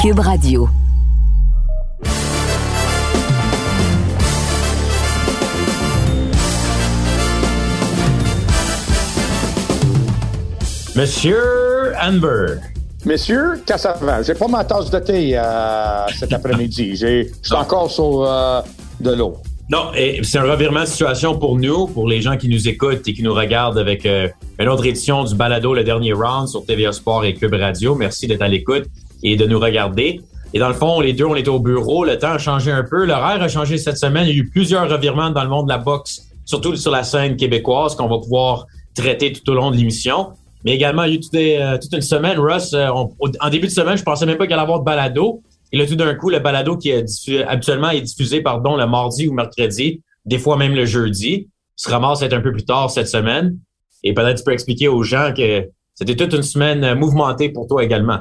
Cube Radio. Monsieur Amber. Messieurs, qu'est-ce que ça va? J'ai pas ma tasse de thé euh, cet après-midi. J'ai- Je suis encore sur euh, de l'eau. Non, et c'est un revirement de situation pour nous, pour les gens qui nous écoutent et qui nous regardent avec euh, une autre édition du Balado, le dernier round sur TVA Sport et Cube Radio. Merci d'être à l'écoute et de nous regarder. Et dans le fond, les deux, on est au bureau. Le temps a changé un peu. L'horaire a changé cette semaine. Il y a eu plusieurs revirements dans le monde de la boxe, surtout sur la scène québécoise, qu'on va pouvoir traiter tout au long de l'émission. Mais également, il y a eu toute, euh, toute une semaine, Russ, euh, en début de semaine, je pensais même pas qu'il allait avoir de balado. Et là, tout d'un coup, le balado qui est diffu- habituellement est diffusé, pardon, le mardi ou mercredi, des fois même le jeudi, se ramasse être un peu plus tard cette semaine. Et peut-être tu peux expliquer aux gens que c'était toute une semaine mouvementée pour toi également.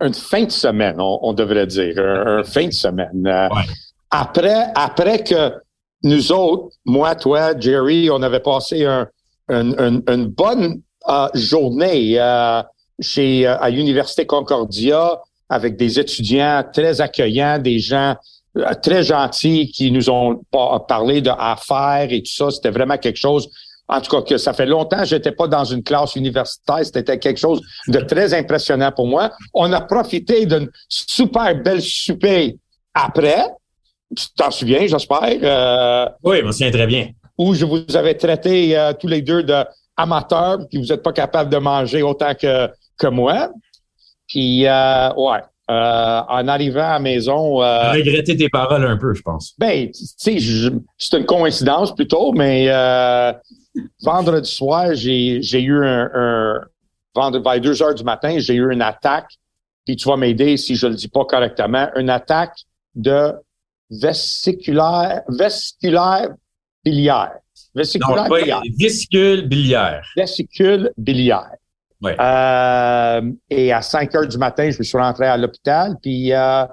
Une fin de semaine, on, on devrait dire. Un, un fin de semaine. Euh, Ouais. après, après que nous autres, moi, toi, Jerry, on avait passé un, un- un- une bonne euh, journée euh, chez euh, à l'Université Concordia avec des étudiants très accueillants, des gens euh, très gentils qui nous ont pa- parlé d'affaires et tout ça. C'était vraiment quelque chose. En tout cas, que ça fait longtemps que j'étais pas dans une classe universitaire. C'était quelque chose de très impressionnant pour moi. On a profité d'une super belle souper après. Tu t'en souviens, j'espère, euh, Oui, je me souviens très bien. où je vous avais traité euh, tous les deux de amateurs, puis vous n'êtes pas capable de manger autant que, que moi. Puis, euh, ouais, euh, en arrivant à la maison, euh, Regretter tes paroles un peu, je pense. ben, tu sais, c'est une coïncidence plutôt, mais euh, vendredi soir, j'ai eu un, un vendredi vers 2 heures du matin, j'ai eu une attaque. Puis tu vas m'aider si je le dis pas correctement, une attaque de vésiculaire, vésiculaire biliaire. Non, pas biliaire. vésicule biliaire. Vésicule biliaire. Euh, et à 5 heures du matin, je me suis rentré à l'hôpital. Puis euh,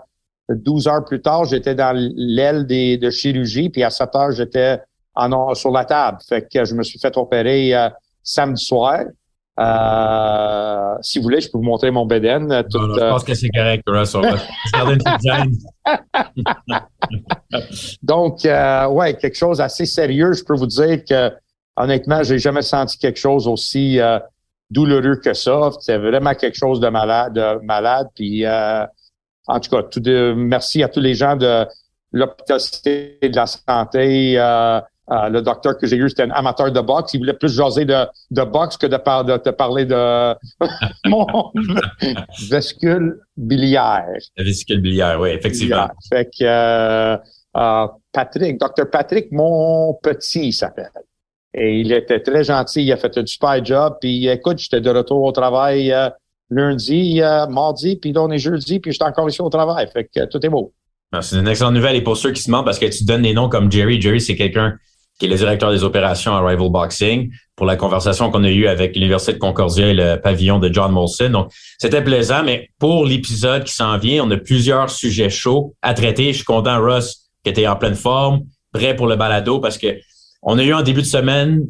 12 heures plus tard, j'étais dans l'aile de chirurgie. Puis à 7 heures, j'étais en, sur la table. Fait que je me suis fait opérer euh, samedi soir. Euh, si vous voulez, je peux vous montrer mon bédaine. euh, tout, Non, non, je euh, pense que c'est correct, Russ. On va se garder une petite gêne. Donc, euh, ouais, quelque chose assez sérieux. Je peux vous dire que, honnêtement, j'ai jamais senti quelque chose aussi euh, douloureux que ça. C'est vraiment quelque chose de malade, de malade. Puis, euh, en tout cas, tout de, merci à tous les gens de l'hôpital de la santé. Euh, le docteur que j'ai eu, c'était un amateur de boxe. Il voulait plus jaser de, de boxe que de, par- de te parler de mon vésicule biliaire. La biliaire, oui, effectivement. Fait que euh, euh, Patrick, Dr. Patrick, mon petit, s'appelle. Et il était très gentil, il a fait un super job. Puis écoute, j'étais de retour au travail euh, lundi, mardi, puis là on est jeudi, puis j'étais encore ici au travail. Fait que tout est beau. Non, C'est une excellente nouvelle. Et pour ceux qui se demandent, parce que tu donnes des noms comme Jerry, Jerry, c'est quelqu'un qui est le directeur des opérations à Rival Boxing pour la conversation qu'on a eue avec l'Université de Concordia et le pavillon de John Molson. Donc, c'était plaisant, mais pour l'épisode qui s'en vient, on a plusieurs sujets chauds à traiter. Je suis content, Russ, que tu es en pleine forme, prêt pour le balado, parce que on a eu en début de semaine,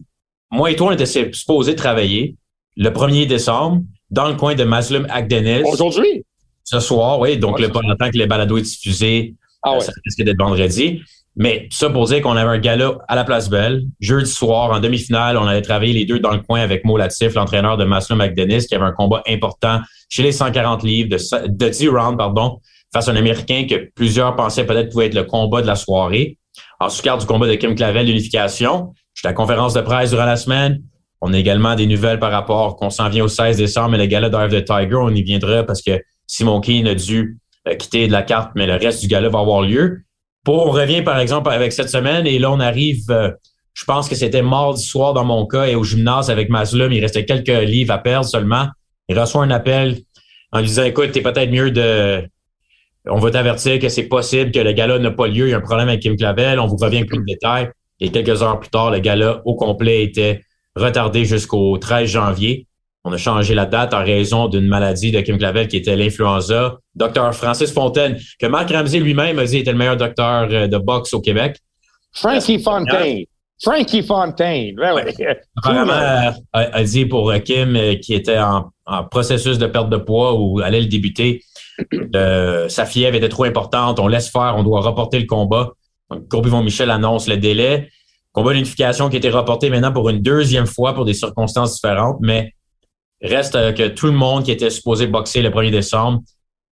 moi et toi, on était supposés travailler le 1er décembre dans le coin de Maslum Akdeniz Aujourd'hui? ce soir, oui. Donc, Ouais, le pas longtemps que le balado est diffusé, Ah euh, ouais. ça risque d'être vendredi. Mais ça pour dire qu'on avait un gala à la Place Belle. Jeudi soir, en demi-finale, on allait travailler les deux dans le coin avec Mo Latif, l'entraîneur de Maslum McDennis, qui avait un combat important chez les 140 livres de, de 10 rounds, pardon, face à un Américain que plusieurs pensaient peut-être pouvait être le combat de la soirée. En sous-carte du combat de Kim Clavel, l'unification. J'étais à la conférence de presse durant la semaine. On a également des nouvelles par rapport qu'on s'en vient au 16 décembre, mais le gala d'Arve de Tiger, on y viendra parce que Simon Keane a dû euh, quitter de la carte, mais le reste du gala va avoir lieu. Pour, on revient, par exemple, avec cette semaine, et là, on arrive, euh, je pense que c'était mardi soir dans mon cas, et au gymnase avec Maslum, il restait quelques livres à perdre seulement. Il reçoit un appel en lui disant, écoute, t'es peut-être mieux de... On va t'avertir que c'est possible que le gala n'a pas lieu, il y a un problème avec Kim Clavel, on vous revient plus de détails. Et quelques heures plus tard, le gala au complet était retardé jusqu'au 13 janvier. On a changé la date en raison d'une maladie de Kim Clavel qui était l'influenza. Docteur Francis Fontaine, que Marc Ramsey lui-même a dit était le meilleur docteur euh, de boxe au Québec. Frankie Fontaine. Frankie Fontaine. Ben ouais. Apparemment, euh, a, a dit pour euh, Kim qui était en, en processus de perte de poids ou allait le débuter, sa fièvre était trop importante, on laisse faire, on doit reporter le combat. Donc, Yvon Michel annonce le délai. Combat d'unification qui a été reporté maintenant pour une deuxième fois pour des circonstances différentes, mais reste euh, que tout le monde qui était supposé boxer le 1er décembre.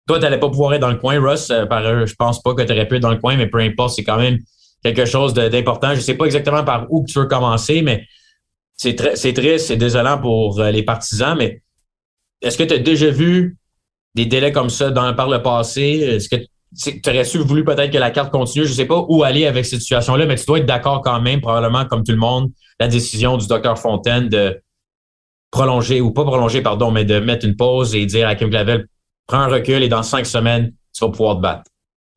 Toi, tu n'allais pas pouvoir être dans le coin, Russ. Euh, par, je pense pas que tu aurais pu être dans le coin, mais peu importe, c'est quand même quelque chose d'important. Je sais pas exactement par où tu veux commencer, mais c'est triste, c'est désolant pour euh, les partisans, mais est-ce que tu as déjà vu des délais comme ça dans, par le passé? Est-ce que tu aurais su voulu peut-être que la carte continue? Je sais pas où aller avec cette situation-là, mais tu dois être d'accord quand même, probablement, comme tout le monde, la décision du docteur Fontaine de prolonger, ou pas prolonger, pardon, mais de mettre une pause et dire à Kim Clavel, prends un recul et dans cinq semaines, tu vas pouvoir te battre.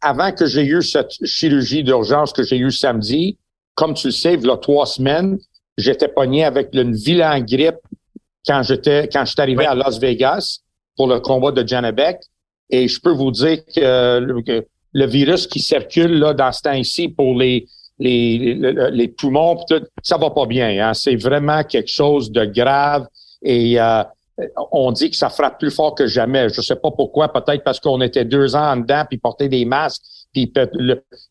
Avant que j'ai eu cette chirurgie d'urgence que j'ai eue samedi, comme tu le sais, il y a trois semaines, j'étais pogné avec une vilaine grippe quand j'étais quand je suis arrivé à Las Vegas pour le combat de Janabek. Et je peux vous dire que le, virus qui circule là dans ce temps-ci pour les les, les, poumons, tout, ça va pas bien. Hein? C'est vraiment quelque chose de grave. Et euh, on dit que ça frappe plus fort que jamais. Je sais pas pourquoi. Peut-être parce qu'on était deux ans en dedans puis portait des masques puis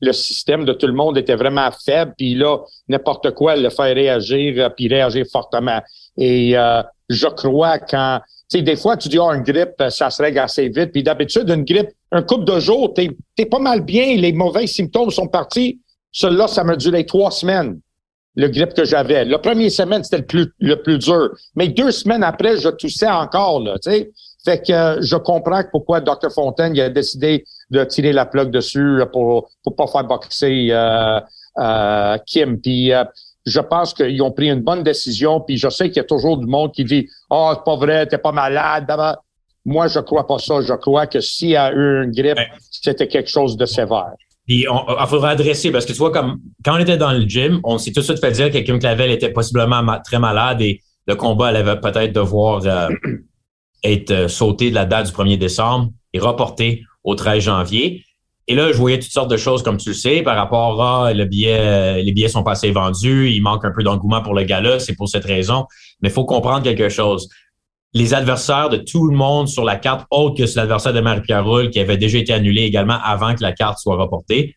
le, système de tout le monde était vraiment faible, puis là, n'importe quoi le fait réagir, euh, puis réagir fortement. Et euh, je crois quand, tu sais, des fois, tu dis, oh, une grippe, ça se règle assez vite, puis d'habitude, une grippe, un couple de jours, t'es es pas mal bien, les mauvais symptômes sont partis. Celui-là, ça m'a duré trois semaines, le grippe que j'avais. La première semaine, c'était le plus, le plus dur. Mais deux semaines après, je toussais encore, là, tu sais. Fait que euh, je comprends pourquoi Dr. Fontaine il a décidé de tirer la plaque dessus pour pour pas faire boxer euh, euh, Kim. Puis je pense qu'ils ont pris une bonne décision. Puis je sais qu'il y a toujours du monde qui dit oh c'est pas vrai, t'es pas malade. Moi je crois pas ça. Je crois que s'il y a eu une grippe, c'était quelque chose de sévère. Puis il faudra adresser parce que tu vois comme quand on était dans le gym, on s'est tout de suite fait dire que Kim Clavel était possiblement très malade et le combat allait peut-être devoir être euh, sauté de la date du 1er décembre et reporté au 13 janvier. Et là, je voyais toutes sortes de choses, comme tu le sais, par rapport à le billet, euh, les billets sont pas assez vendus, il manque un peu d'engouement pour le gala, c'est pour cette raison. Mais il faut comprendre quelque chose. Les adversaires de tout le monde sur la carte, autre que l'adversaire de Marie-Pierre Roule, qui avait déjà été annulé également avant que la carte soit reportée,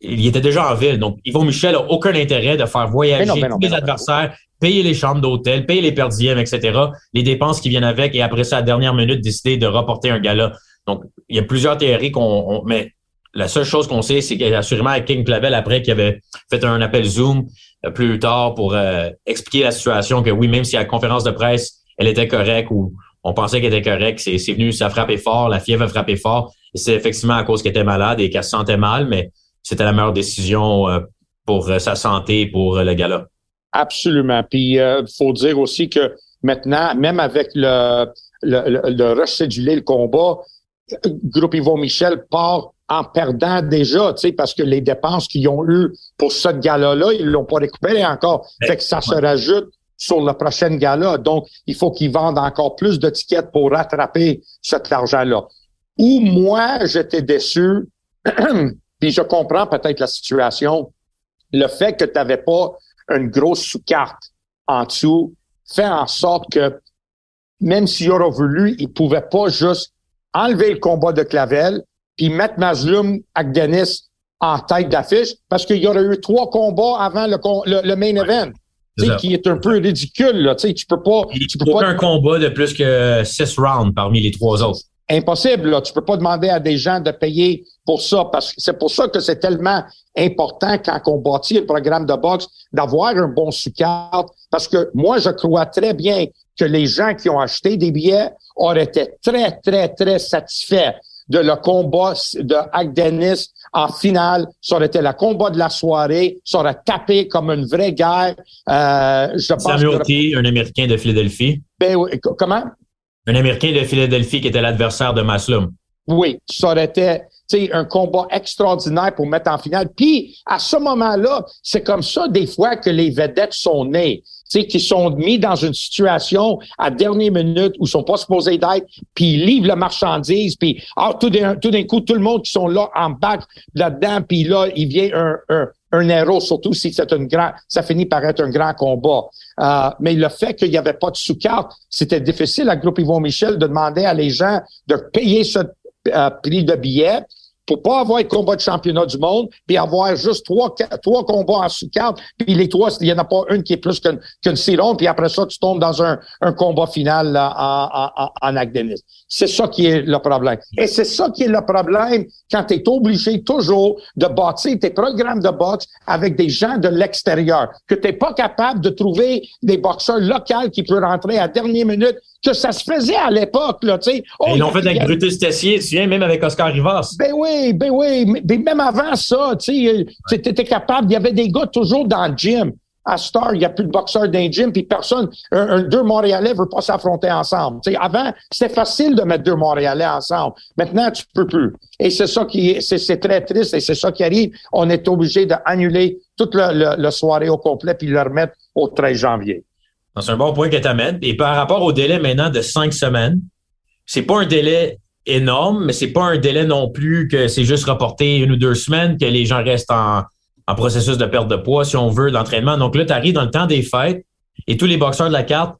il était déjà en ville. Donc, Yvon Michel a aucun intérêt de faire voyager tous les adversaires payer les chambres d'hôtel, payer les perdièmes, etc., les dépenses qui viennent avec, et après ça, à la dernière minute, décider de reporter un gala. Donc, il y a plusieurs théories qu'on... mais la seule chose qu'on sait, c'est qu'assurément, avec King Clavel, après, qui avait fait un appel Zoom euh, plus tard pour euh, expliquer la situation, que oui, même si à la conférence de presse, elle était correcte ou on pensait qu'elle était correcte, c'est, venu, ça a frappé fort, la fièvre a frappé fort, et c'est effectivement à cause qu'elle était malade et qu'elle se sentait mal, mais c'était la meilleure décision euh, pour sa santé, pour le gala. Absolument. Puis il euh, faut dire aussi que maintenant, même avec le, le, le, recéduler le combat, Groupe Yvon Michel part en perdant déjà, tu sais, parce que les dépenses qu'ils ont eues pour ce gala-là, ils l'ont pas récupéré encore. Fait que ça se rajoute sur le prochain gala. Donc, il faut qu'ils vendent encore plus de tickets pour rattraper cet argent-là. Ou moi, j'étais déçu, puis je comprends peut-être la situation, le fait que tu n'avais pas une grosse sous-carte en dessous fait en sorte que même s'il aurait voulu, il pouvait pas juste enlever le combat de Clavel puis mettre Maslum Agdenis en tête d'affiche parce qu'il y aurait eu trois combats avant le, le, main event. Qui est un peu ridicule. Là. Tu peux pas. tu peux pas... combat de plus que six rounds parmi les trois autres. Impossible. Là. Tu peux pas demander à des gens de payer pour ça, parce que c'est pour ça que c'est tellement important quand on bâtit le programme de boxe d'avoir un bon sous parce que moi, je crois très bien que les gens qui ont acheté des billets auraient été très, très, très satisfaits de le combat de Agdenis en finale. Ça aurait été le combat de la soirée. Ça aurait tapé comme une vraie guerre. Euh, je pense un Américain de Philadelphie. Ben, comment? Un Américain de Philadelphie qui était l'adversaire de Maslum. Oui, ça aurait été un combat extraordinaire pour mettre en finale. Puis, à ce moment-là, c'est comme ça, des fois, que les vedettes sont nées. Qui sont mis dans une situation à dernière minute où ils sont pas supposés d'être, puis ils livrent la marchandise, puis ah, tout d'un coup, tout le monde qui sont là en bac là-dedans, puis là, il vient un, un, un héros, surtout si c'est un grand, ça finit par être un grand combat. Euh, mais le fait qu'il n'y avait pas de sous-carte, c'était difficile à Groupe Yvon Michel de demander à les gens de payer ce euh, prix de billets pour pas avoir un combat de championnat du monde, puis avoir juste trois, trois combats en sous-carte, puis les trois, il y en a pas une qui est plus qu'une qu'une puis après ça, tu tombes dans un, un combat final là, en, en, en C'est ça qui est le problème. Et c'est ça qui est le problème quand tu es obligé toujours de bâtir tes programmes de boxe avec des gens de l'extérieur, que tu n'es pas capable de trouver des boxeurs locaux qui peuvent rentrer à dernière minute que ça se faisait à l'époque, là, tu sais. Oh, ils l'ont fait avec Brutus Tessier, tu viens, même avec Oscar Rivas. Ben oui, ben oui, mais, même avant ça, tu sais, tu étais capable, il y avait des gars toujours dans le gym. À Star, il n'y a plus de boxeurs dans le gym, puis personne, un, deux Montréalais ne veut pas s'affronter ensemble. avant, c'était facile de mettre deux Montréalais ensemble. Maintenant, tu peux plus. Et c'est ça qui c'est très triste et c'est ça qui arrive. On est obligé d'annuler toute la soirée au complet puis le remettre au 13 janvier. C'est un bon point que tu amènes. Et par rapport au délai maintenant de cinq semaines, c'est pas un délai énorme, mais c'est pas un délai non plus que c'est juste reporté une ou deux semaines, que les gens restent en, processus de perte de poids, si on veut, d'entraînement. Donc là, tu arrives dans le temps des fêtes et tous les boxeurs de la carte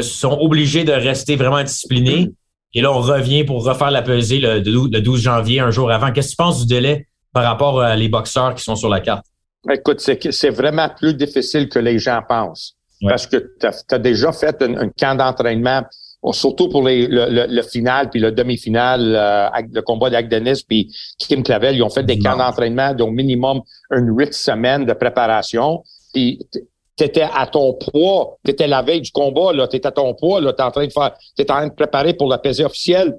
sont obligés de rester vraiment disciplinés. Et là, on revient pour refaire la pesée le 12 janvier, un jour avant. Qu'est-ce que tu penses du délai par rapport à les boxeurs qui sont sur la carte? Écoute, c'est vraiment plus difficile que les gens pensent parce que tu as, déjà fait un, camp d'entraînement, surtout pour les, le, final puis le demi-finale, euh, le combat d'Agdenis puis Kim Clavel, ils ont fait des camps d'entraînement d'au minimum une huit semaines de préparation. Puis tu étais à ton poids, tu étais la veille du combat, là, tu étais à ton poids, là, tu en train de faire, tu en train de préparer pour la pesée officielle.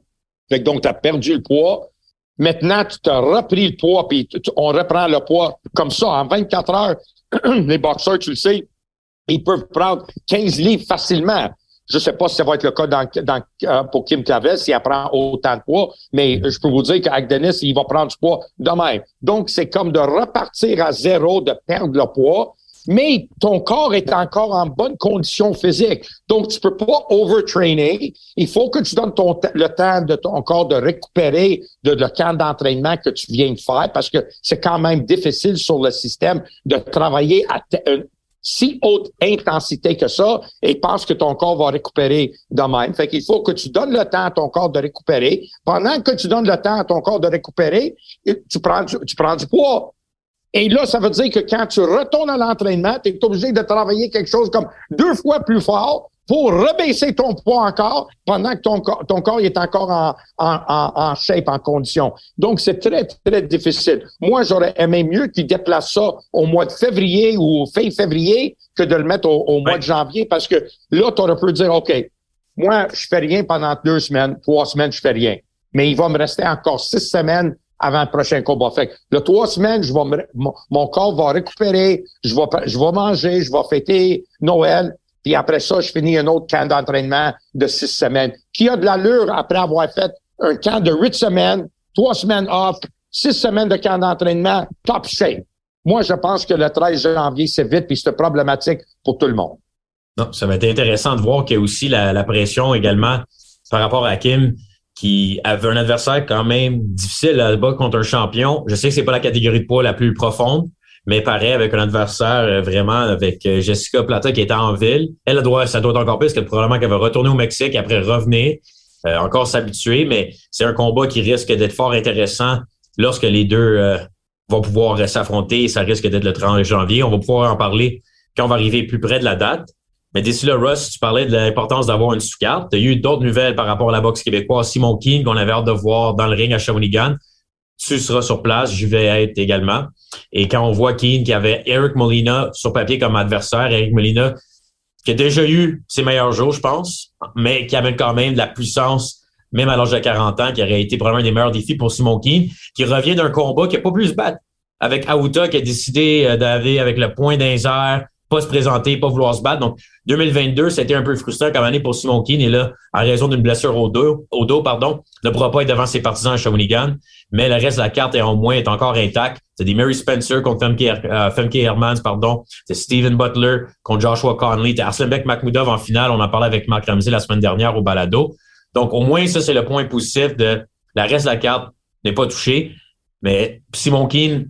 donc, tu as perdu le poids. Maintenant, tu t'as repris le poids, puis on reprend le poids comme ça en 24 heures. les boxeurs, tu le sais, ils peuvent prendre 15 livres facilement. Je ne sais pas si ça va être le cas dans, dans, euh, pour Kim Clavel s'il prend autant de poids, mais je peux vous dire qu'avec Denis, il va prendre du poids de même. Donc, c'est comme de repartir à zéro, de perdre le poids, mais ton corps est encore en bonne condition physique. Donc, tu peux pas overtrainer. Il faut que tu donnes ton, le temps de ton corps de récupérer de, le camp d'entraînement que tu viens de faire parce que c'est quand même difficile sur le système de travailler à si haute intensité que ça et pense que ton corps va récupérer de même. Fait qu'il faut que tu donnes le temps à ton corps de récupérer. Pendant que tu donnes le temps à ton corps de récupérer, tu prends, tu prends du poids. Et là, ça veut dire que quand tu retournes à l'entraînement, tu es obligé de travailler quelque chose comme deux fois plus fort pour rebaisser ton poids encore pendant que ton, ton corps est encore en, en, en, shape, en condition. Donc, c'est très, très difficile. Moi, j'aurais aimé mieux qu'il déplace ça au mois de février ou fin février que de le mettre au, mois de janvier parce que là, tu aurais pu dire, OK, moi, je fais rien pendant deux semaines, trois semaines, je fais rien. Mais il va me rester encore six semaines avant le prochain combat. Fait que le trois semaines, je vais mon, corps va récupérer, je vais, je vais manger, je vais fêter Noël, puis après ça, je finis un autre camp d'entraînement de six semaines. Qui a de l'allure après avoir fait un camp de huit semaines, trois semaines off, six semaines de camp d'entraînement, top shape. Moi, je pense que le 13 janvier, c'est vite, puis c'est problématique pour tout le monde. Non, ça va être intéressant de voir qu'il y a aussi la, pression également par rapport à Kim, qui avait un adversaire quand même difficile à battre contre un champion. Je sais que c'est pas la catégorie de poids la plus profonde, mais pareil, avec un adversaire euh, vraiment avec euh, Jessica Plata qui était en ville. Elle doit, ça doit être encore plus que probablement qu'elle va retourner au Mexique après revenir, euh, encore s'habituer, mais c'est un combat qui risque d'être fort intéressant lorsque les deux vont pouvoir s'affronter. Ça risque d'être le 30 janvier. On va pouvoir en parler quand on va arriver plus près de la date. Mais d'ici là, Russ, tu parlais de l'importance d'avoir une sous-carte. Tu as eu d'autres nouvelles par rapport à la boxe québécoise. Simon Keane, qu'on avait hâte de voir dans le ring à Shawinigan tu seras sur place, je vais être également. Et quand on voit Keane qui avait Eric Molina sur papier comme adversaire, Eric Molina qui a déjà eu ses meilleurs jours, je pense, mais qui avait quand même de la puissance, même à l'âge de 40 ans, qui aurait été probablement un des meilleurs défis pour Simon Keane, qui revient d'un combat qui n'a pas pu se battre avec Aouta, qui a décidé euh, d'aller avec le point d'un pas se présenter, pas vouloir se battre. Donc, 2022, c'était un peu frustrant comme année pour Simon Keane. Et là, en raison d'une blessure au dos, au dos, pardon, ne pourra pas être devant ses partisans à Shawinigan. Mais le reste de la carte est au moins est encore intact. C'est des Mary Spencer contre Femke, euh, Hermans, pardon. C'est Steven Butler contre Joshua Conley. C'est Arslanbek Makhmoudov en finale. On en parlait avec Mark Ramsey la semaine dernière au balado. Donc, au moins, ça, c'est le point positif de la reste de la carte n'est pas touché. Mais Simon Keane,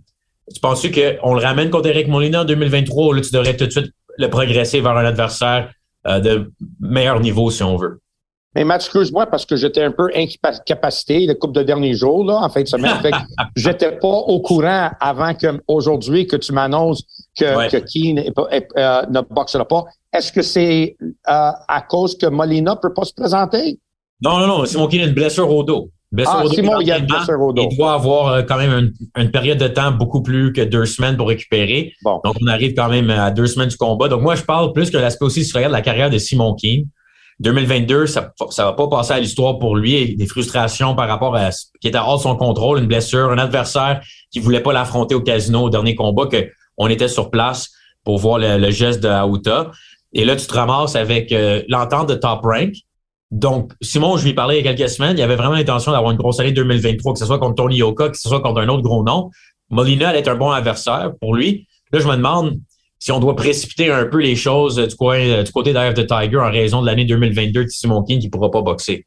tu penses qu'on le ramène contre Eric Molina en 2023 ou là, tu devrais tout de suite le progresser vers un adversaire euh, de meilleur niveau, si on veut? Mais Matt, excuse-moi parce que j'étais un peu incapacité le couple de derniers jours, là, en fin de semaine. fait j'étais pas au courant avant que aujourd'hui que tu m'annonces que, que Keane euh, ne boxera pas. Est-ce que c'est euh, à cause que Molina peut pas se présenter? Non, non, non. Simon Keane a une blessure au dos. Ah, Simon, il doit avoir euh, quand même une, période de temps beaucoup plus que deux semaines pour récupérer. Bon. Donc, on arrive quand même à deux semaines du combat. Donc, moi, je parle plus que l'aspect aussi, si tu regardes la carrière de Simon Keane. 2022, ça ça va pas passer à l'histoire pour lui. Des frustrations par rapport à ce qui était hors de son contrôle, une blessure, un adversaire qui voulait pas l'affronter au casino au dernier combat, que on était sur place pour voir le, geste de Aouta. Et là, tu te ramasses avec euh, l'entente de Top Rank. Donc, Simon, je lui parlais il y a quelques semaines, il avait vraiment l'intention d'avoir une grosse année 2023, que ce soit contre Tony Yoka, que ce soit contre un autre gros nom. Molina allait être un bon adversaire pour lui. Là, je me demande, si on doit précipiter un peu les choses du, coin, euh, du côté d'Eye de Tiger en raison de l'année 2022 de Simon King qui ne pourra pas boxer.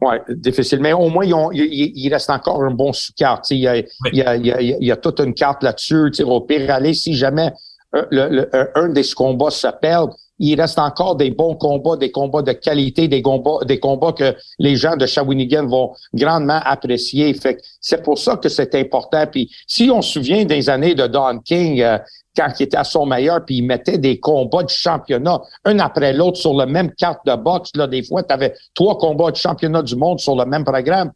Oui, difficile. Mais au moins, il, reste encore un bon sous-carte. Il, y a, il, y a, toute une carte là-dessus. Au pire, aller, si jamais un, le, un des combats se perd, il reste encore des bons combats, des combats de qualité, des combats, des combats que les gens de Shawinigan vont grandement apprécier. Fait c'est pour ça que c'est important. Puis si on se souvient des années de Don King, euh, quand il était à son meilleur, puis il mettait des combats de championnat, un après l'autre sur la même carte de boxe. Là, des fois, tu avais trois combats de championnat du monde sur le même programme.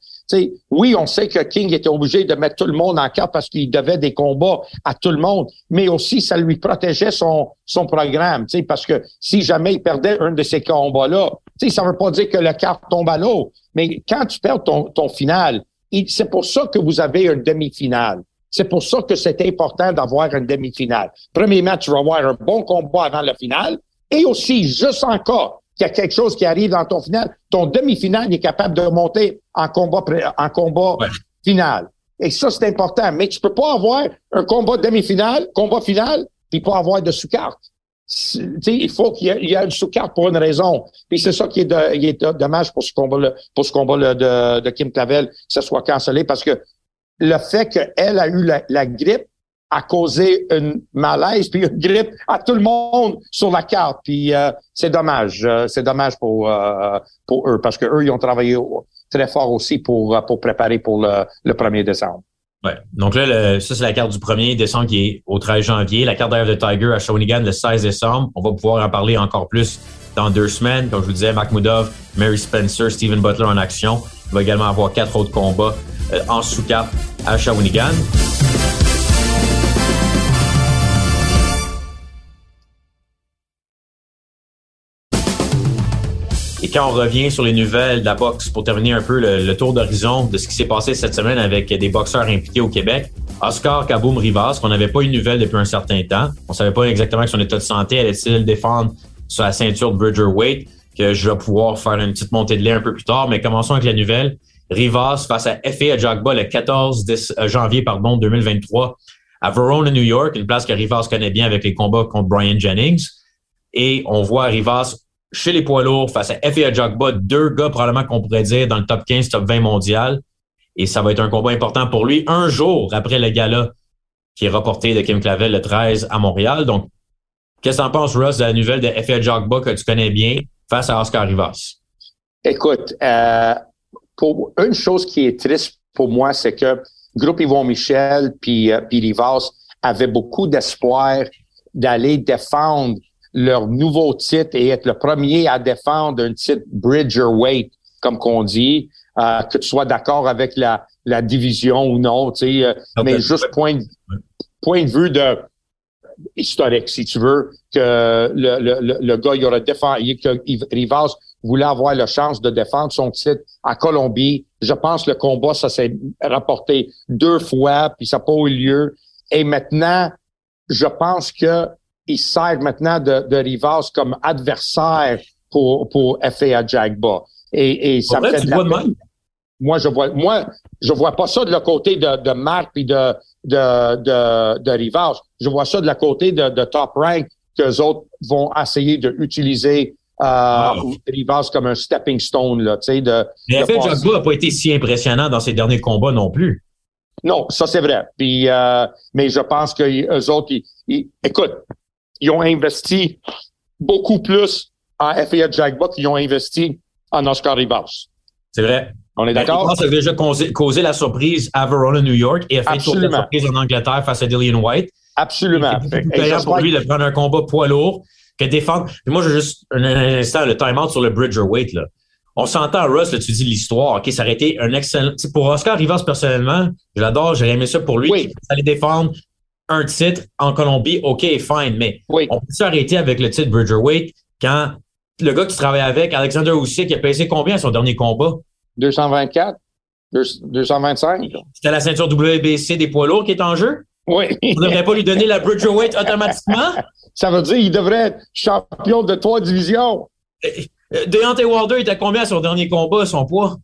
Oui, on sait que King était obligé de mettre tout le monde en carte parce qu'il devait des combats à tout le monde, mais aussi ça lui protégeait son, son programme, parce que si jamais il perdait un de ces combats-là, ça ne veut pas dire que la carte tombe à l'eau, mais quand tu perds ton, ton final, c'est pour ça que vous avez une demi-finale. C'est pour ça que c'est important d'avoir une demi-finale. Premier match, tu vas avoir un bon combat avant la finale. Et aussi, juste en cas qu'il y a quelque chose qui arrive dans ton final, ton demi-finale est capable de monter en combat, en combat final. Et ça, c'est important. Mais tu peux pas avoir un combat demi-finale, combat final, puis pas avoir de sous-carte. Il faut qu'il y, ait une sous-carte pour une raison. Puis c'est ça qui est, est, dommage pour ce combat pour ce combat de, de Kim Clavel, que ce soit cancellé parce que le fait qu'elle a eu la, grippe a causé une malaise puis une grippe à tout le monde sur la carte. Puis euh, c'est dommage, euh, c'est dommage pour euh, pour eux parce que eux ils ont travaillé très fort aussi pour pour préparer pour le, le 1er décembre. Ouais. Donc là, ça, c'est la carte du 1er décembre qui est au 13 janvier. La carte d'Air de Tiger à Shawinigan le 16 décembre. On va pouvoir en parler encore plus dans deux semaines. Comme je vous disais, Makhmoudov, Mary Spencer, Steven Butler en action. Il va également avoir quatre autres combats euh, en sous-carte à Shawinigan. Et quand on revient sur les nouvelles de la boxe, pour terminer un peu le, tour d'horizon de ce qui s'est passé cette semaine avec des boxeurs impliqués au Québec, Oscar Kaboum Rivas, qu'on n'avait pas eu de nouvelles depuis un certain temps. On savait pas exactement son état de santé. Allait-il défendre sur la ceinture de Bridger Waite, que je vais pouvoir faire une petite montée de lait un peu plus tard. Mais commençons avec la nouvelle. Rivas face à F.A. Ajagba le 14 euh, janvier pardon, 2023 à Verona, New York, une place que Rivas connaît bien avec les combats contre Brian Jennings. Et on voit Rivas chez les poids lourds face à F.A. Ajagba, deux gars probablement qu'on pourrait dire dans le top 15, top 20 mondial. Et ça va être un combat important pour lui un jour après le gala qui est reporté de Kim Clavel le 13 à Montréal. Donc, qu'est-ce que t'en penses, Russ, de la nouvelle de F.A. Ajagba que tu connais bien face à Oscar Rivas? Écoute, euh, pour une chose qui est triste pour moi, c'est que Groupe Yvon Michel puis, euh, Rivas avaient beaucoup d'espoir d'aller défendre leur nouveau titre et être le premier à défendre un titre Bridger Weight, comme qu'on dit, euh, que tu sois d'accord avec la, la division ou non, tu sais, euh, mais juste point de, point de vue de historique, si tu veux, que le, le, le gars, il aurait défendu, que Rivas voulait avoir la chance de défendre son titre à Colombie. Je pense que le combat, ça s'est rapporté deux fois, puis ça n'a pas eu lieu. Et maintenant, je pense que il sert maintenant de, de Rivas comme adversaire pour, pour FA Jagba. Et, et ça fait Moi, je vois, moi, je vois pas ça de le côté de, de Marc puis de, de, de, de Rivas. Je vois ça de la côté de, de Top Rank que autres vont essayer d'utiliser euh, Rivas comme un stepping stone. Là, de, Mais en fait, n'a pas été si impressionnant dans ses derniers combats non plus. Non, ça c'est vrai. Puis, euh, mais je pense que eux autres, ils, écoute, ils ont investi beaucoup plus en FA Jackbuck qu'ils ont investi en Oscar Rivas. C'est vrai. On est d'accord? Rivas a déjà causé, la surprise à Verona, New York et a fait la surprise en Angleterre face à Dillian White. Absolument. C'est pour lui de prendre un combat poids lourd que défendre. moi, j'ai juste un, instant le time-out sur le Bridger Weight. Là. On s'entend, Russ, là, tu dis l'histoire. OK, ça aurait été un excellent. pour Oscar Rivas, personnellement, je l'adore, j'aurais aimé ça pour lui. Oui. Aller défendre un titre en Colombie, OK, fine, mais on peut s'arrêter avec le titre Bridger Weight quand le gars qui travaille avec, Alexander Usyk, a pesé combien son dernier combat? 224? 225? C'était la ceinture WBC des poids lourds qui est en jeu? Oui. On ne devrait pas lui donner la Bridger Weight automatiquement? Ça veut dire qu'il devrait être champion de trois divisions. Euh, Deontay Wilder était combien à son dernier combat, son poids?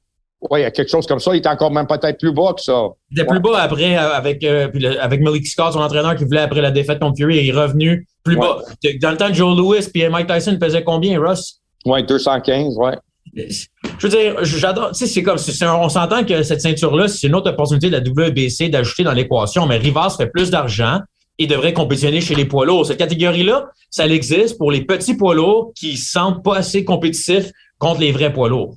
Oui, il y a quelque chose comme ça. Il était encore même peut-être plus bas que ça. Il était plus bas après, euh, avec, euh, avec Malik Scott, son entraîneur, qui voulait après la défaite contre Fury, il est revenu plus bas. Dans le temps de Joe Louis puis Mike Tyson faisait combien, Russ? Oui, 215, oui. Je veux dire, j'adore. Tu sais, c'est comme, on s'entend que cette ceinture-là, c'est une autre opportunité de la WBC d'ajouter dans l'équation, mais Rivas fait plus d'argent et devrait compétitionner chez les poids lourds. Cette catégorie-là, ça existe pour les petits poids lourds qui se sentent pas assez compétitifs contre les vrais poids lourds.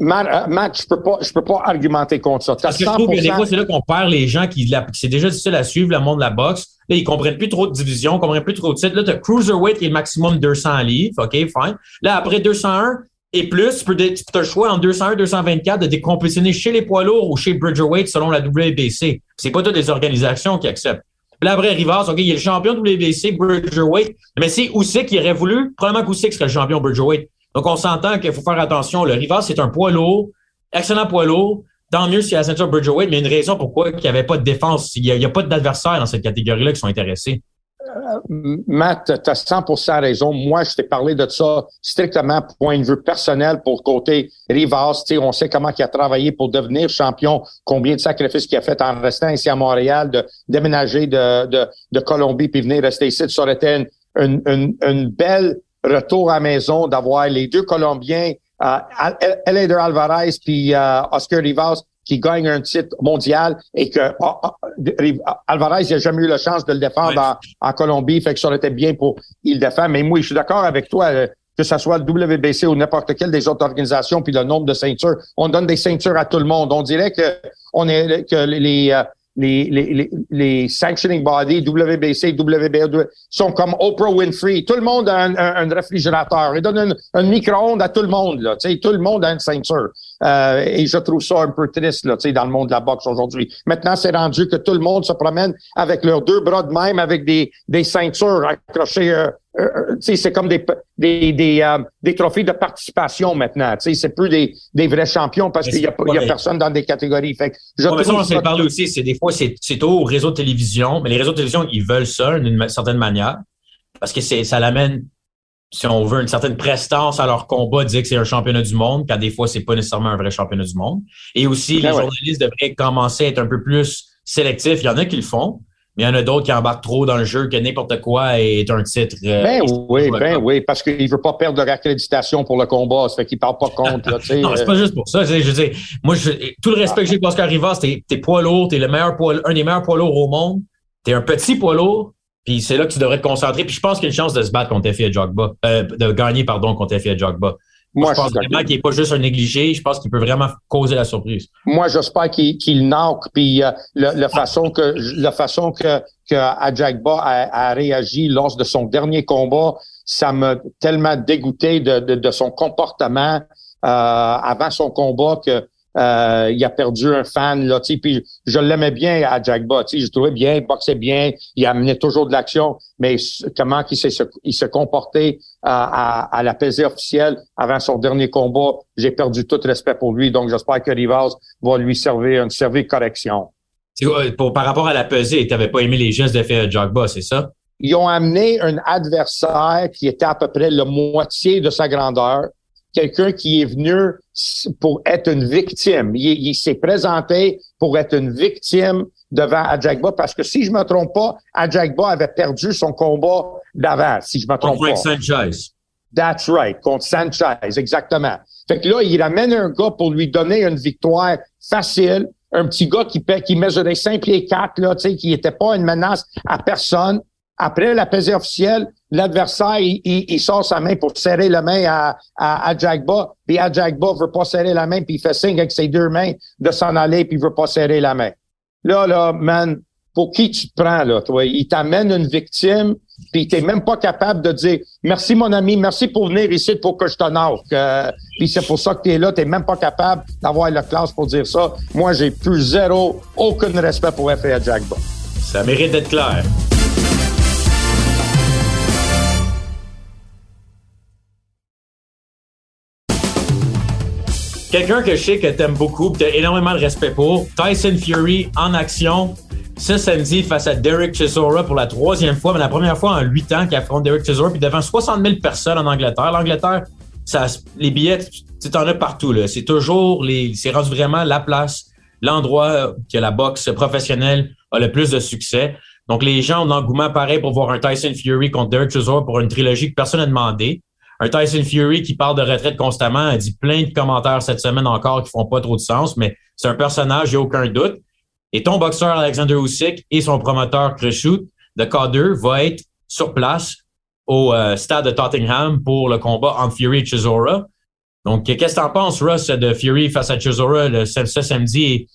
Matt, euh, je peux pas, je peux pas argumenter contre ça. Parce que je trouve que des fois, c'est là qu'on perd les gens qui, c'est déjà difficile à suivre le monde de la boxe. Là, ils comprennent plus trop de divisions, ils comprennent plus trop de titres. Là, tu as Cruiserweight qui est le maximum 200 livres. OK, fine. Là, après 201 et plus, tu peux, tu as le choix en 201, 224 de décompétitionner chez les poids lourds ou chez Bridgerweight selon la WBC. C'est pas toutes les organisations qui acceptent. Là, après, Rivas, OK, il est le champion WBC, Bridgerweight. Mais c'est Usyk qui aurait voulu. Probablement qu'Usyk serait le champion Bridgerweight. Donc, on s'entend qu'il faut faire attention. Le Rivas, c'est un poids lourd, excellent poids lourd. Tant mieux a la ceinture Bridgerweight, mais il y a une raison pourquoi il n'y avait pas de défense. Il n'y a, pas d'adversaires dans cette catégorie-là qui sont intéressés. Euh, Matt, tu as 100% raison. Moi, je t'ai parlé de ça strictement point de vue personnel pour côté Rivas. on sait comment il a travaillé pour devenir champion, combien de sacrifices qu'il a fait en restant ici à Montréal, de déménager de, de, de Colombie puis venir rester ici. Ça aurait été une, une, une belle retour à la maison d'avoir les deux Colombiens, euh, Elader Alvarez puis euh, Oscar Rivas, qui gagnent un titre mondial et que ah, ah, Alvarez n'a jamais eu la chance de le défendre en, Colombie, fait que ça aurait été bien pour il le défendre. Mais moi, je suis d'accord avec toi. Euh, que ce soit le WBC ou n'importe quelle des autres organisations, puis le nombre de ceintures, on donne des ceintures à tout le monde. On dirait que on est que les, les, les, les, sanctioning bodies, WBC, WBA, sont comme Oprah Winfrey. Tout le monde a un, un, réfrigérateur. Ils donnent un, micro-ondes à tout le monde. Là. tout le monde a une ceinture. Euh, et je trouve ça un peu triste là, dans le monde de la boxe aujourd'hui. Maintenant, c'est rendu que tout le monde se promène avec leurs deux bras de même, avec des, des ceintures accrochées euh, euh, euh c'est comme des des des, euh, des, trophées de participation maintenant. C'est plus des, des vrais champions parce qu'il y a, y a personne dans des catégories. Fait je ouais, ça, on s'est parlé aussi. C'est des fois c'est c'est au réseau de télévision, mais les réseaux de télévision ils veulent ça d'une certaine manière parce que c'est ça l'amène si on veut une certaine prestance à leur combat, dire que c'est un championnat du monde, quand des fois c'est pas nécessairement un vrai championnat du monde. Et aussi ben les journalistes devraient commencer à être un peu plus sélectifs. Il y en a qui le font, il y en a d'autres qui embarquent trop dans le jeu que n'importe quoi est un titre. Euh, ben oui, ben oui, parce qu'il veut pas perdre leur accréditation pour le combat, ça fait qu'il parle pas compte. non, c'est pas euh. juste pour ça. Je veux dire, moi, tout le respect que j'ai pour Oscar Rivas, t'es es poids lourd, t'es le meilleur poids, un des meilleurs poids lourds au monde. T'es un petit poids lourd, puis c'est là que tu devrais te concentrer. Puis je pense qu'il y a une chance de se battre contre F.I. Jogba, euh, de gagner, pardon, contre F.I. Jogba. Moi, je pense vraiment qu'il n'est pas juste un négligé. Je pense qu'il peut vraiment causer la surprise. Moi, j'espère qu'il qu'il knock. Puis euh, la façon que la façon que, que Ajagba a, a, réagi lors de son dernier combat, ça m'a tellement dégoûté de, de, de son comportement euh, avant son combat que euh, il a perdu un fan là, puis je l'aimais bien à Jack tu je trouvais bien, il boxait bien, il amenait toujours de l'action, mais comment il s'est il se comportait à, à, la pesée officielle avant son dernier combat, j'ai perdu tout respect pour lui, donc j'espère que Rivas va lui servir une servir correction. Pour, par rapport à la pesée, tu n'avais pas aimé les gestes de faire Jogba, c'est ça? Ils ont amené un adversaire qui était à peu près la moitié de sa grandeur, quelqu'un qui est venu pour être une victime. Il, s'est présenté pour être une victime devant Ajagba parce que si je me trompe pas, Ajagba avait perdu son combat d'avant, si je me trompe contre Sanchez. That's right, contre Sanchez, exactement. Fait que là, il ramène un gars pour lui donner une victoire facile, un petit gars qui, qui mesurait 5 pieds 4, là, tu sais, qui n'était pas une menace à personne. Après la pesée officielle, l'adversaire, il, sort sa main pour serrer la main à, à, à Jagba, puis à Jagba veut pas serrer la main, puis il fait signe avec ses deux mains de s'en aller, puis il veut pas serrer la main. Là, là, man, pour qui tu te prends, là, toi? Il t'amène une victime, puis t'es même pas capable de dire merci mon ami, merci pour venir ici pour que je t'honore. Euh, puis c'est pour ça que tu es là, t'es même pas capable d'avoir la classe pour dire ça. Moi, j'ai plus zéro, aucun respect pour FA Jagba. Ça mérite d'être clair. Quelqu'un que je sais que t'aimes beaucoup, que t'as énormément de respect pour, Tyson Fury en action ce samedi face à Derek Chisora pour la troisième fois, mais la première fois en huit ans qu'il affronte Derek Chisora, puis devant 60 000 personnes en Angleterre. L'Angleterre, ça, les billets, tu en as partout. Là. C'est toujours, les, c'est rendu vraiment la place, l'endroit que la boxe professionnelle a le plus de succès. Donc, les gens ont l'engouement pareil pour voir un Tyson Fury contre Derek Chisora pour une trilogie que personne n'a demandé un Tyson Fury qui parle de retraite constamment, a dit plein de commentaires cette semaine encore qui font pas trop de sens, mais c'est un personnage, il a aucun doute. Et ton boxeur Alexander Usyk et son promoteur Chris de K2 va être sur place au euh, stade de Tottenham pour le combat entre Fury et Chisora. Donc, qu'est-ce que tu en penses, Russ, de Fury face à Chisora ce, samedi?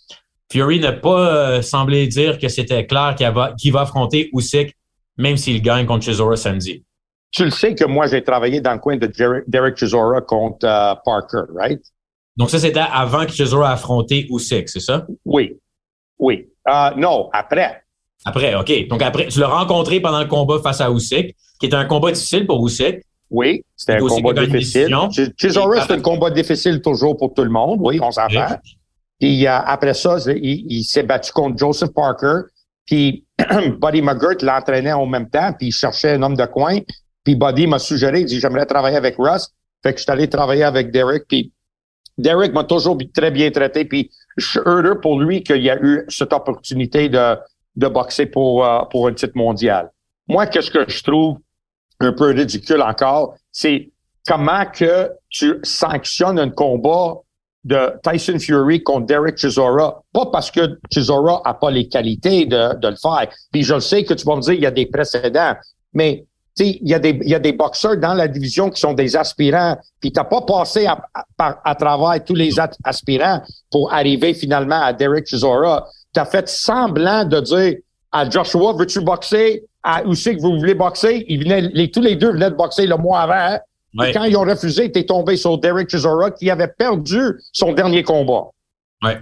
Fury n'a pas euh, semblé dire que c'était clair qu'il va, va affronter Usyk, même s'il gagne contre Chisora samedi. Tu le sais que moi, j'ai travaillé dans le coin de Derek Chisora contre euh, Parker, right? Donc, ça, c'était avant que Chisora affronté Usyk, c'est ça? Oui. Oui. Uh, non, après. Après, OK. Donc, après, tu l'as rencontré pendant le combat face à Usyk, qui était un combat difficile pour Usyk. Oui, c'était un combat difficile. Chisora, c'est un combat difficile toujours pour tout le monde. Oui, on s'en fait. Puis euh, après ça, il, il s'est battu contre Joseph Parker. Puis Buddy McGirt l'entraînait en même temps, puis il cherchait un homme de coin. Puis Buddy m'a suggéré, il dit, j'aimerais travailler avec Russ. Fait que je suis allé travailler avec Derek. Puis Derek m'a toujours très bien traité. Puis je suis heureux pour lui qu'il y a eu cette opportunité de, de boxer pour, euh, pour un titre mondial. Moi, qu'est-ce que je trouve un peu ridicule encore, c'est comment que tu sanctionnes un combat de Tyson Fury contre Derek Chisora, pas parce que Chisora a pas les qualités de, de le faire. Puis je le sais que tu vas me dire il y a des précédents, mais il y, a des, y a des boxeurs dans la division qui sont des aspirants, puis t'as pas passé à, à, travers tous les aspirants pour arriver finalement à Derek Chisora. Tu as fait semblant de dire à Joshua, veux-tu boxer? À que vous voulez boxer? Ils venaient, les, tous les deux venaient de boxer le mois avant. Et quand ils ont refusé, t'es tombé sur Derek Chisora qui avait perdu son dernier combat. Ouais.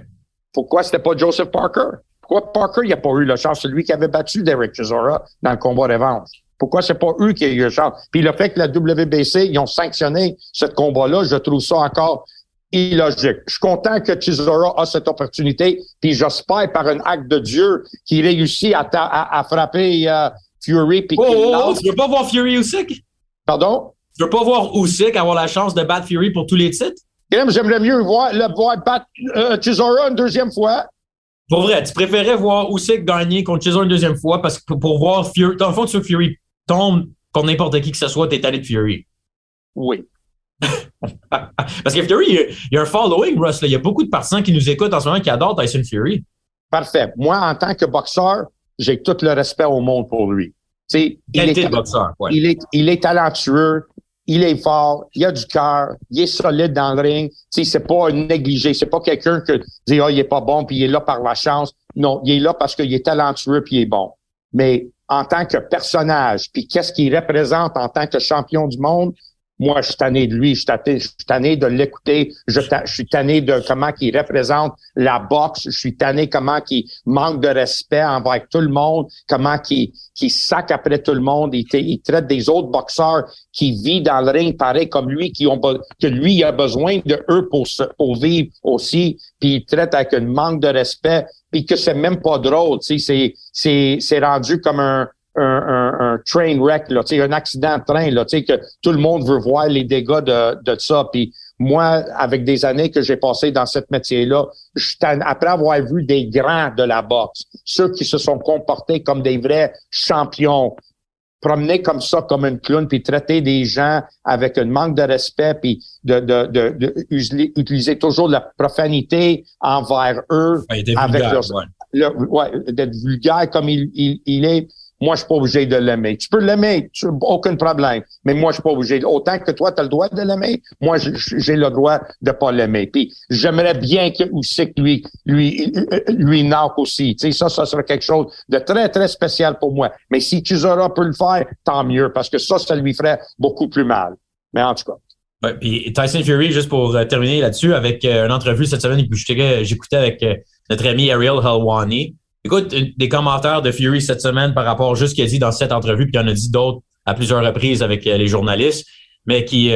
Pourquoi c'était pas Joseph Parker? Pourquoi Parker, il a pas eu la chance? C'est lui qui avait battu Derek Chisora dans le combat revanche. Pourquoi c'est pas eux qui ont eu la chance? Puis le fait que la WBC, ils ont sanctionné ce combat-là, je trouve ça encore illogique. Je suis content que Chisora a cette opportunité, puis j'espère par un acte de Dieu qu'il réussit à, à, frapper uh, Fury. Puis oh, oh, oh, tu veux pas voir Fury Usyk? Pardon? Tu veux pas voir Usyk avoir la chance de battre Fury pour tous les titres? J'aimerais mieux voir, le voir battre uh, Chisora une deuxième fois. Pour vrai, tu préférais voir Usyk gagner contre Chisora une deuxième fois parce que pour, voir Fury, dans le fond, tu veux Fury tombe contre n'importe qui que ce soit, t'es allé de Fury. Oui. Parce que Fury, il y a un following, Russ. Il y a beaucoup de partisans qui nous écoutent en ce moment qui adorent Tyson Fury. Parfait. Moi, en tant que boxeur, j'ai tout le respect au monde pour lui. il, est, boxeur, il, est, il est talentueux, il est fort, il a du cœur, il est solide dans le ring. C'est pas un négligé, c'est pas quelqu'un que dit oh, il est pas bon puis il est là par la chance. Non, il est là parce qu'il est talentueux puis il est bon. Mais en tant que personnage, puis qu'est-ce qu'il représente en tant que champion du monde, moi, je suis tanné de lui, je suis tanné, de l'écouter, je, suis tanné de comment il représente la boxe, je suis tanné comment il manque de respect envers tout le monde, comment il, qui sac après tout le monde, il, traite des autres boxeurs qui vivent dans le ring pareil comme lui, qui ont que lui a besoin de eux pour, vivre aussi, puis il traite avec un manque de respect, puis que c'est même pas drôle, c'est rendu comme un un, un, un, train wreck, là, un accident de train, là, que tout le monde veut voir les dégâts de, de ça. Puis moi, avec des années que j'ai passées dans ce métier-là, après avoir vu des grands de la boxe, ceux qui se sont comportés comme des vrais champions, promener comme ça, comme une clown, puis traiter des gens avec un manque de respect, puis de, de, de, utiliser toujours de la profanité envers eux, avec ouais. ouais, d'être vulgaire comme il, il, il est moi, je suis pas obligé de l'aimer. Tu peux l'aimer, aucun problème. Mais moi, je suis pas obligé. Autant que toi, tu as le droit de l'aimer, moi, j'ai le droit de pas l'aimer. Puis j'aimerais bien que que lui, lui, lui knock aussi. Tu sais, ça, ça serait quelque chose de très, très spécial pour moi. Mais si Chisora peut le faire, tant mieux, parce que ça, ça lui ferait beaucoup plus mal. Mais en tout cas. Puis Tyson Fury, juste pour euh, terminer là-dessus, avec euh, une entrevue cette semaine que j'écoutais avec euh, notre ami Ariel Helwani. Écoute, des commentaires de Fury cette semaine par rapport à juste ce qu'il a dit dans cette entrevue, puis il en a dit d'autres à plusieurs reprises avec les journalistes, mais qui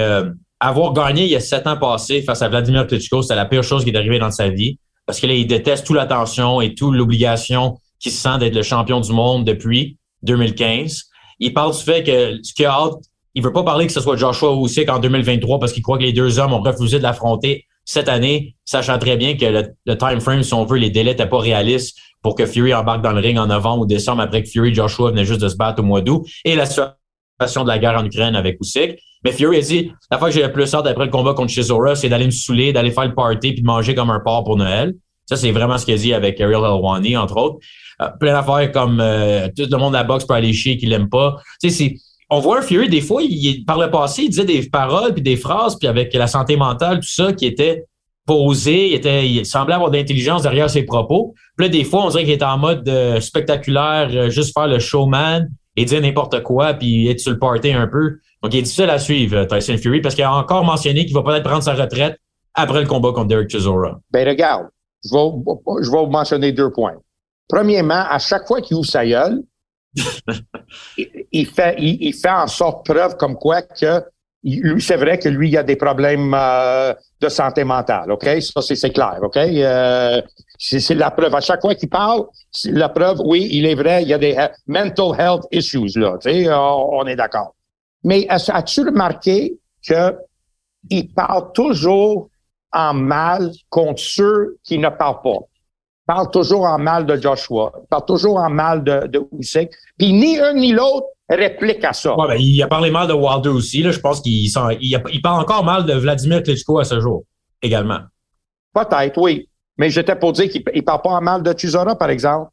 avoir gagné il y a sept ans passés face à Vladimir Klitschko, c'est la pire chose qui est arrivée dans sa vie. Parce que là, il déteste toute l'attention et toute l'obligation qu'il se sent d'être le champion du monde depuis 2015. Il parle du fait que ce qu'il a hâte il veut pas parler que ce soit Joshua Usyk en 2023 parce qu'il croit que les deux hommes ont refusé de l'affronter cette année, sachant très bien que le, time frame, si on veut, les délais n'étaient pas réalistes pour que Fury embarque dans le ring en novembre ou décembre après que Fury Joshua venaient juste de se battre au mois d'août et la situation de la guerre en Ukraine avec Usyk. Mais Fury a dit, la fois que j'ai le plus hâte après le combat contre Chisora, c'est d'aller me saouler, d'aller faire le party puis de manger comme un porc pour Noël. Ça, c'est vraiment ce qu'il a dit avec Ariel Helwani, entre autres. Euh, plein d'affaires comme euh, tout le monde à la boxe peut aller chier qu'il l'aime pas. On voit Fury, des fois, il, par le passé, il disait des paroles puis des phrases, puis avec la santé mentale, tout ça, qui était posé, il, était, il semblait avoir de l'intelligence derrière ses propos. Puis là, des fois, on dirait qu'il était en mode euh, spectaculaire, euh, juste faire le showman et dire n'importe quoi, puis être sur le party un peu. Donc, il est difficile à suivre, euh, Tyson Fury, parce qu'il a encore mentionné qu'il va peut-être prendre sa retraite après le combat contre Derek Chisora. Ben regarde, je vais, je vais vous mentionner deux points. Premièrement, à chaque fois qu'il ouvre sa gueule, il, fait, il, fait en sorte preuve comme quoi que c'est vrai que lui, il a des problèmes euh, de santé mentale, OK? Ça, c'est clair, OK? Euh, c'est la preuve. À chaque fois qu'il parle, c'est la preuve, oui, il est vrai, il y a des mental health issues, là, tu sais, on, est d'accord. Mais as-tu remarqué que il parle toujours en mal contre ceux qui ne parlent pas? parle toujours en mal de Joshua, parle toujours en mal de, de. Puis ni un ni l'autre réplique à ça. Ouais, ben, il a parlé mal de Wilder aussi. Là. Je pense qu'il il, il parle encore mal de Vladimir Klitschko à ce jour, également. Peut-être, oui. Mais j'étais pour dire qu'il ne parle pas mal de Chisora, par exemple.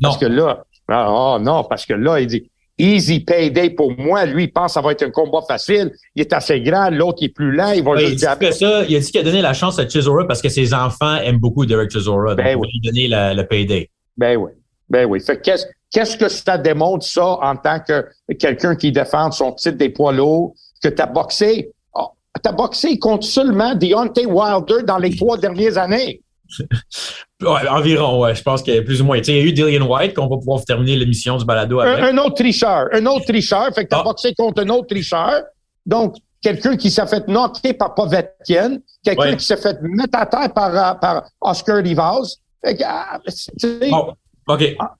Non. Parce que là, oh non, parce que là, il dit easy payday pour moi. Lui, il pense que ça va être un combat facile. Il est assez grand, l'autre est plus lent. Il va juste il, dit ça, il a dit qu'il a donné la chance à Chisora parce que ses enfants aiment beaucoup Derek Chisora. Donc, ben il va lui donner le payday. Ben oui. Ben oui. Fait qu'est-ce, qu'est-ce que ça démontre, ça, en tant que quelqu'un qui défend son titre des poids lourds, que tu as boxé, oh, tu as boxé contre seulement Deontay Wilder dans les trois dernières années. Ouais, environ, ouais. Je pense qu'il y a plus ou moins. il y a eu Dillian White qu'on va pouvoir terminer l'émission du balado avec. Un, autre tricheur. Un autre tricheur. Fait que t'as ah. boxé contre un autre tricheur. Donc, quelqu'un qui s'est fait knocker par Povetkin. Quelqu'un qui s'est fait mettre à terre par, par Oscar Rivas. Fait que, ah, bon, OK. Ah.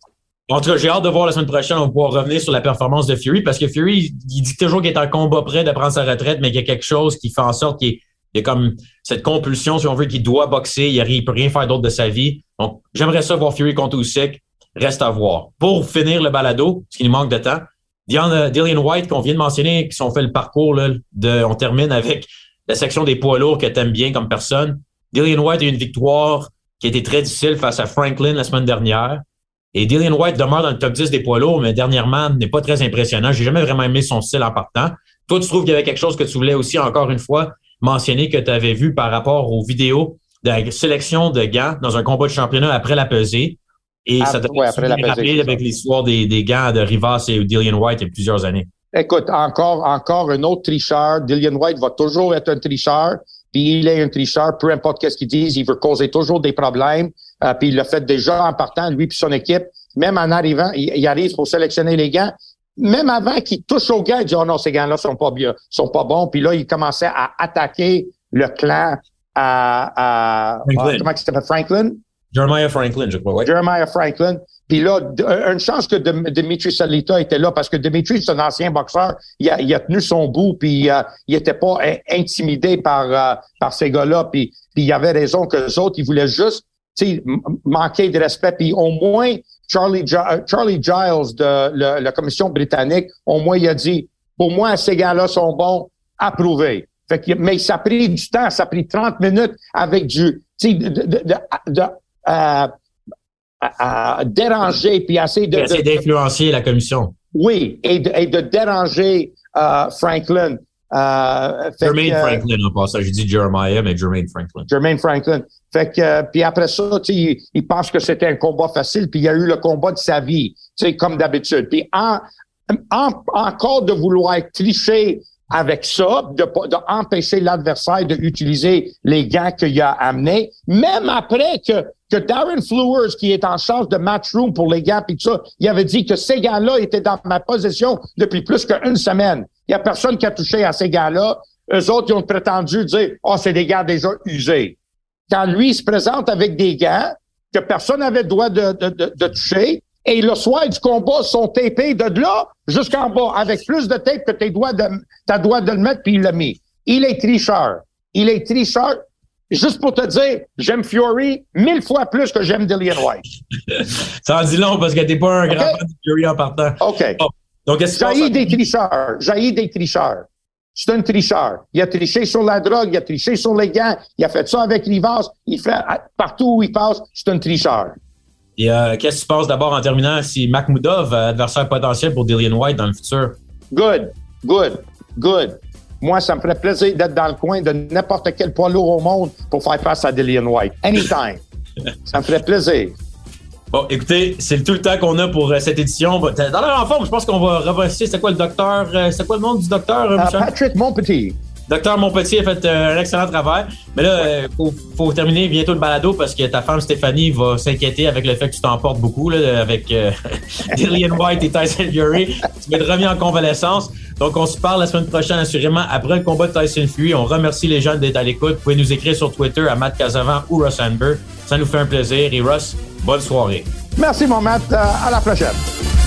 En tout cas, j'ai hâte de voir la semaine prochaine, on va pouvoir revenir sur la performance de Fury parce que Fury, il dit toujours qu'il est en combat près de prendre sa retraite, mais qu'il y a quelque chose qui fait en sorte qu'il y a comme cette compulsion, si on veut, qu'il doit boxer. Il ne peut rien faire d'autre de sa vie. Donc, j'aimerais ça voir Fury contre Usyk. Reste à voir. Pour finir le balado, parce qu'il nous manque de temps, Dillian White, qu'on vient de mentionner, qui ont fait le parcours, là, de, on termine avec la section des poids lourds que tu aimes bien comme personne. Dillian White a eu une victoire qui a été très difficile face à Franklin la semaine dernière. Et Dillian White demeure dans le top 10 des poids lourds, mais dernièrement n'est pas très impressionnant. J'ai jamais vraiment aimé son style en partant. Toi, tu trouves qu'il y avait quelque chose que tu voulais aussi, encore une fois, mentionné que tu avais vu par rapport aux vidéos de la sélection de gants dans un combat de championnat après la pesée? Et ah, ça t'a ouais, rappelé avec l'histoire des, des gants de Rivas et Dillian White il y a plusieurs années. Écoute, encore, encore un autre tricheur. Dillian White va toujours être un tricheur. Puis il est un tricheur, peu importe qu'est-ce qu'il dise, il veut causer toujours des problèmes. Euh, puis il l'a fait déjà en partant, lui puis son équipe. Même en arrivant, il, il arrive pour sélectionner les gants même avant qu'il touche au gars, il dit oh non, ces gars-là sont pas bien, sont pas bons. Puis là, il commençait à attaquer le clan à, à, comment il s'appelle? Franklin? Jeremiah Franklin, je crois. Jeremiah Franklin. Puis là, une chance que Dimitri Salita était là parce que Dimitri, c'est un ancien boxeur. Il a, il a tenu son bout, puis euh, il était pas intimidé par, euh, par ces gars-là. Puis, puis il avait raison que les autres, ils voulaient juste manquer de respect. Puis au moins, Charlie, euh, Charlie Giles de la Commission britannique, au moins, il a dit, pour moi, ces gars-là sont bons, approuvés. Fait que, mais ça a pris du temps, ça a pris 30 minutes avec du, de, de, de, de euh, à, déranger puis essayer de. Essayer d'influencer la commission. Oui, et de, et de déranger euh, Franklin. Euh, Jermaine Franklin, en passant. Je dis Jeremiah, mais Jermaine Franklin. Jermaine Franklin. Fait que, euh, puis après ça, il, il, pense que c'était un combat facile, puis il y a eu le combat de sa vie, tu sais, comme d'habitude. Puis en, en, encore de vouloir tricher avec ça, de, de empêcher l'adversaire d'utiliser les gants qu'il a amenés, même après que, que Darren Flowers, qui est en charge de matchroom pour les gants, puis tout ça, il avait dit que ces gants-là étaient dans ma possession depuis plus qu'une semaine. Il y a personne qui a touché à ces gants-là. Eux autres, ils ont prétendu dire, oh, c'est des gants déjà usés. Quand lui, il se présente avec des gants que personne n'avait le droit de, de, de, de toucher, et le soir du combat sont tapés de là jusqu'en bas avec plus de tape que tes doigts de, ta de le mettre puis il l'a mis. Il est tricheur. Il est tricheur. Juste pour te dire, j'aime Fury mille fois plus que j'aime Dillian White. Ça en dit long parce que t'es pas un grand fan de Fury en partant. OK. Donc, J'ai des tricheurs. J'ai des tricheurs. C'est un tricheur. Il a triché sur la drogue, il a triché sur les gants, il a fait ça avec Rivas, il fait partout où il passe, c'est un tricheur. Et euh, qu'est-ce qui se passe d'abord en terminant si Makhmoudov, adversaire potentiel pour Dillian White dans le futur? Good, good, good. Moi, ça me ferait plaisir d'être dans le coin de n'importe quel poids lourd au monde pour faire face à Dillian White. Anytime. ça me ferait plaisir. Bon, écoutez, c'est tout le temps qu'on a pour euh, cette édition. Dans la forme, je pense qu'on va revoici. C'est quoi le docteur? Euh, c'est quoi le nom du docteur, uh, Patrick Monpetit. Docteur Montpetit a fait euh, un excellent travail. Mais là, il euh, faut, terminer bientôt le balado parce que ta femme Stéphanie va s'inquiéter avec le fait que tu t'emportes beaucoup là, avec euh, Dillian White et Tyson Fury. Tu vas être remis en convalescence. Donc, on se parle la semaine prochaine, assurément, après le combat de Tyson Fury. On remercie les gens d'être à l'écoute. Vous pouvez nous écrire sur Twitter à Matt Casavant ou Russ Amber. Ça nous fait un plaisir. Et Russ, bonne soirée. Merci, mon Matt. À la prochaine.